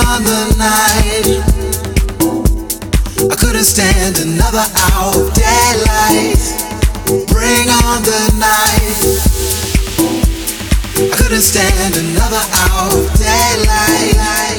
another night. I couldn't stand another hour of daylight. Bring on the night. I couldn't stand another hour of daylight.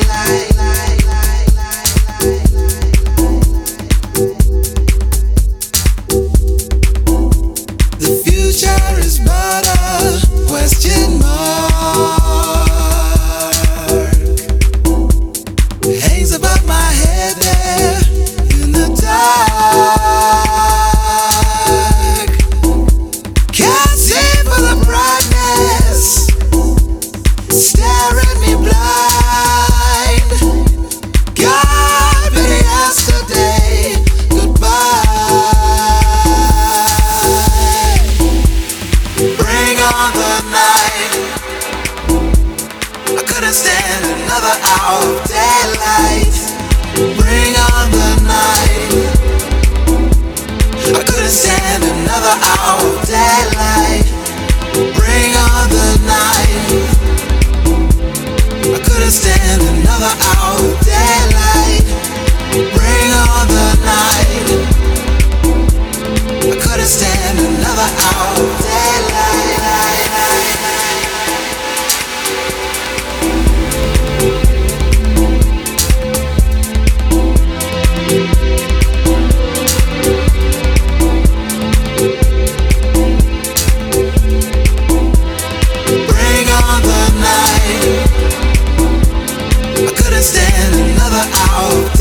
out.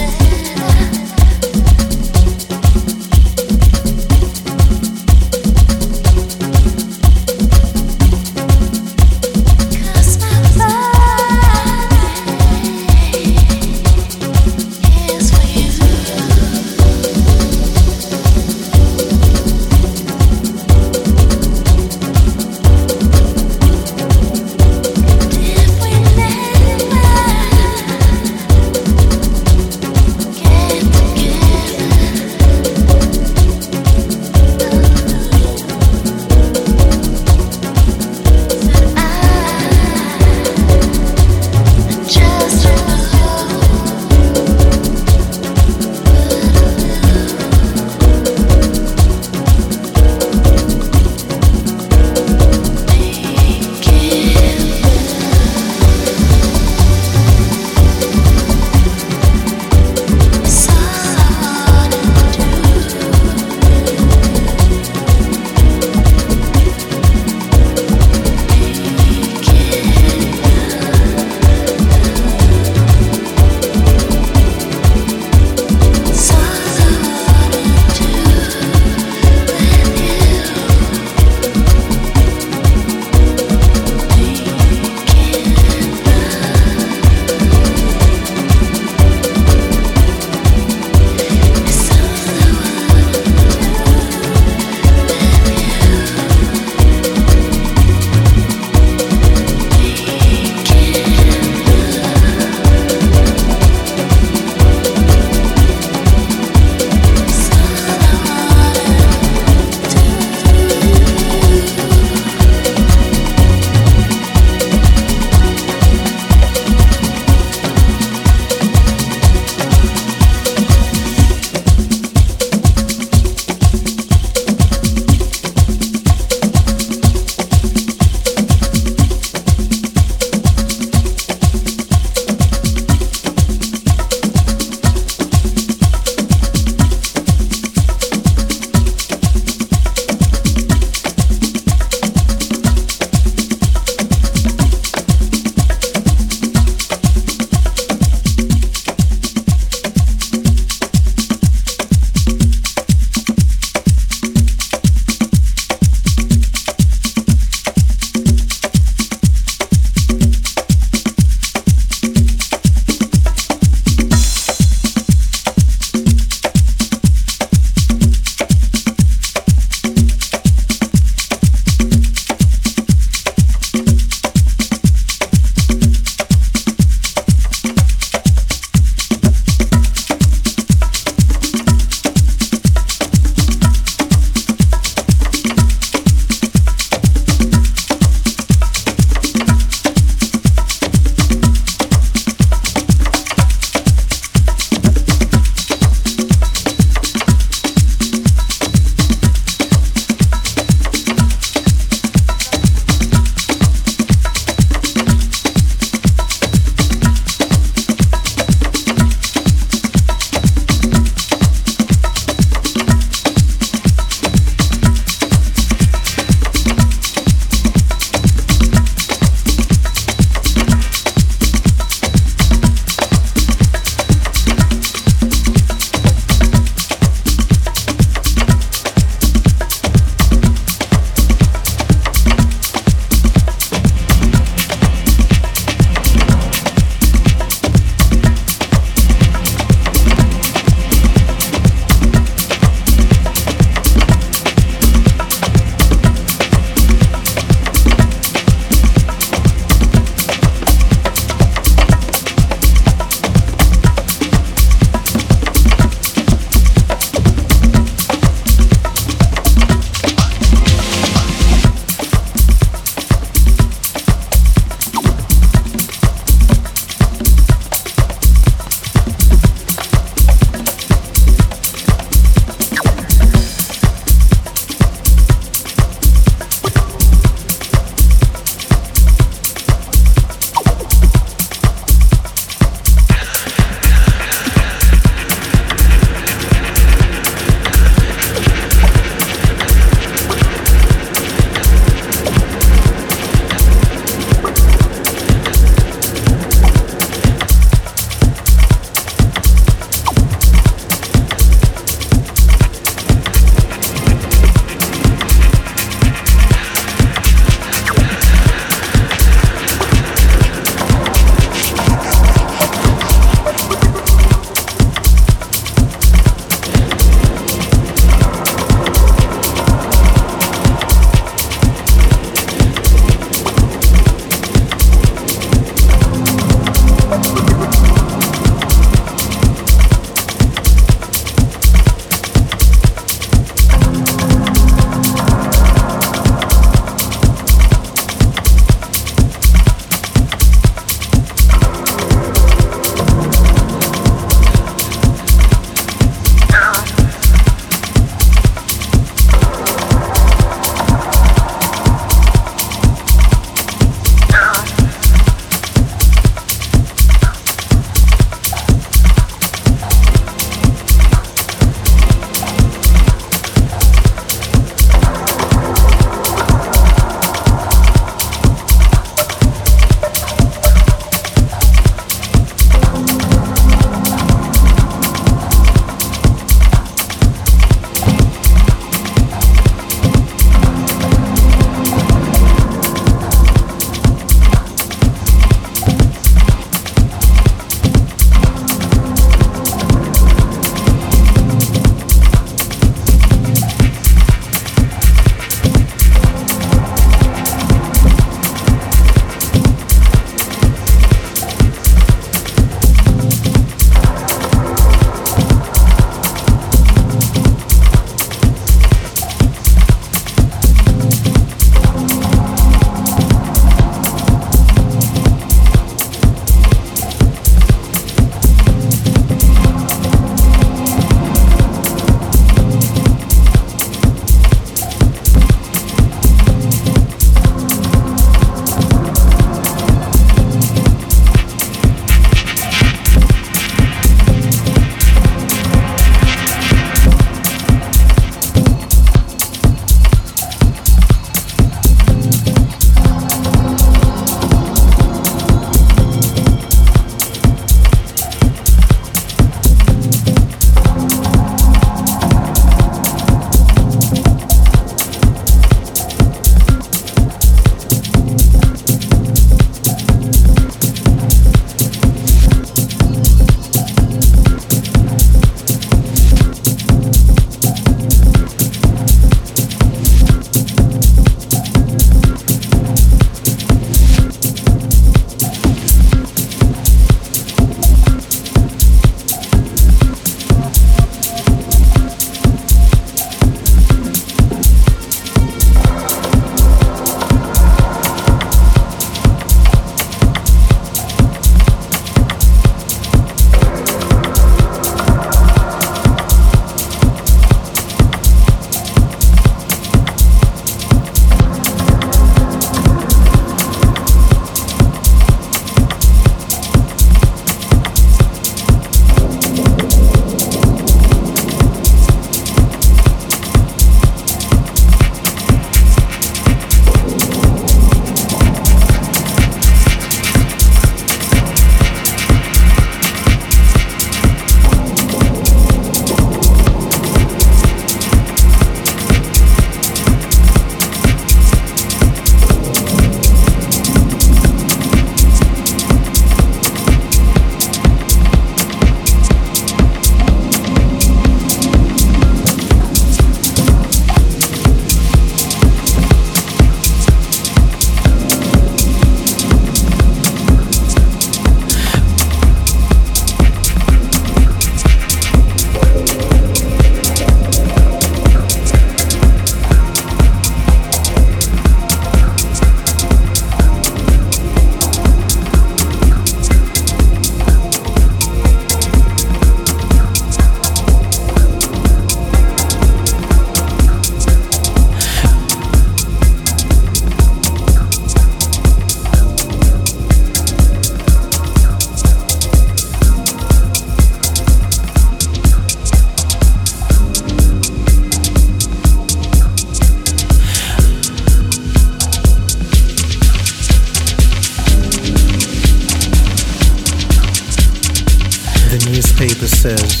Says,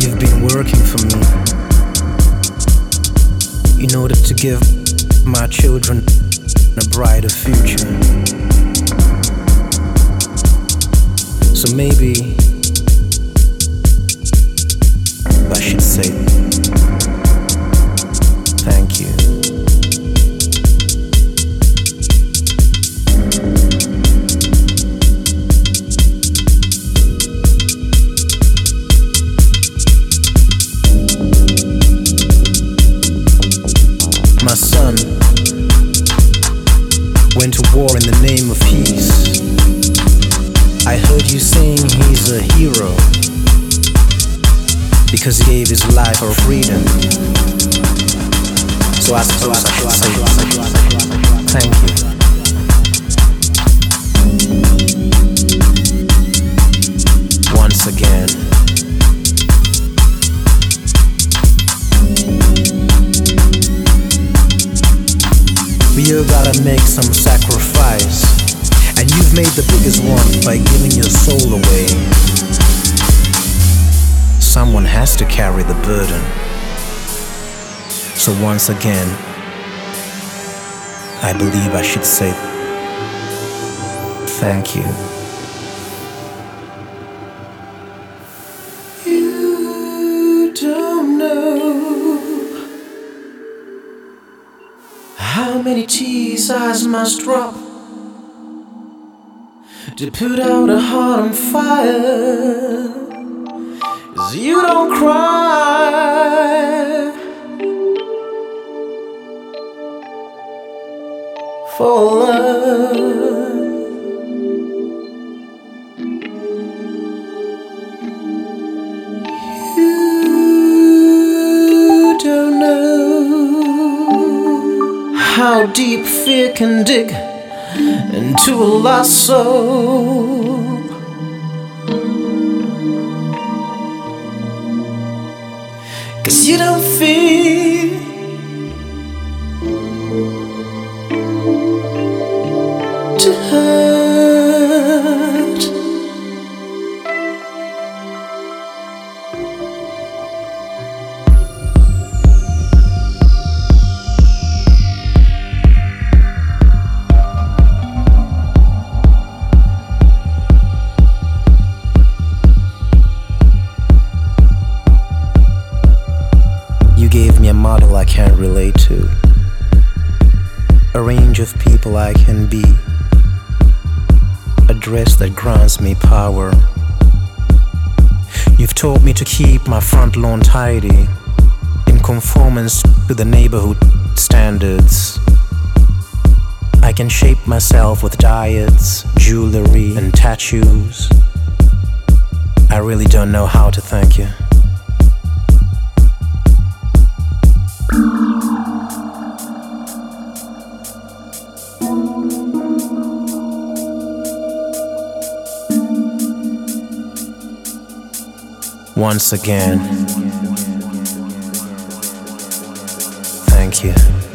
You've been working for me in order to give my children a brighter future. So maybe I should say because he gave his life for freedom. So I suppose I should say thank you. Once again. All gotta make some sacrifice. And you've made the biggest one by giving your soul away. Someone has to carry the burden. So once again, I believe I should say thank you. You don't know how many tears I must drop to put out a heart on fire. You don't cry for love. You don't know how deep fear can dig into a lost soul. To keep my front lawn tidy, in conformance to the neighborhood standards. I can shape myself with diets, jewelry, and tattoos. I really don't know how to thank you. Once again, thank you.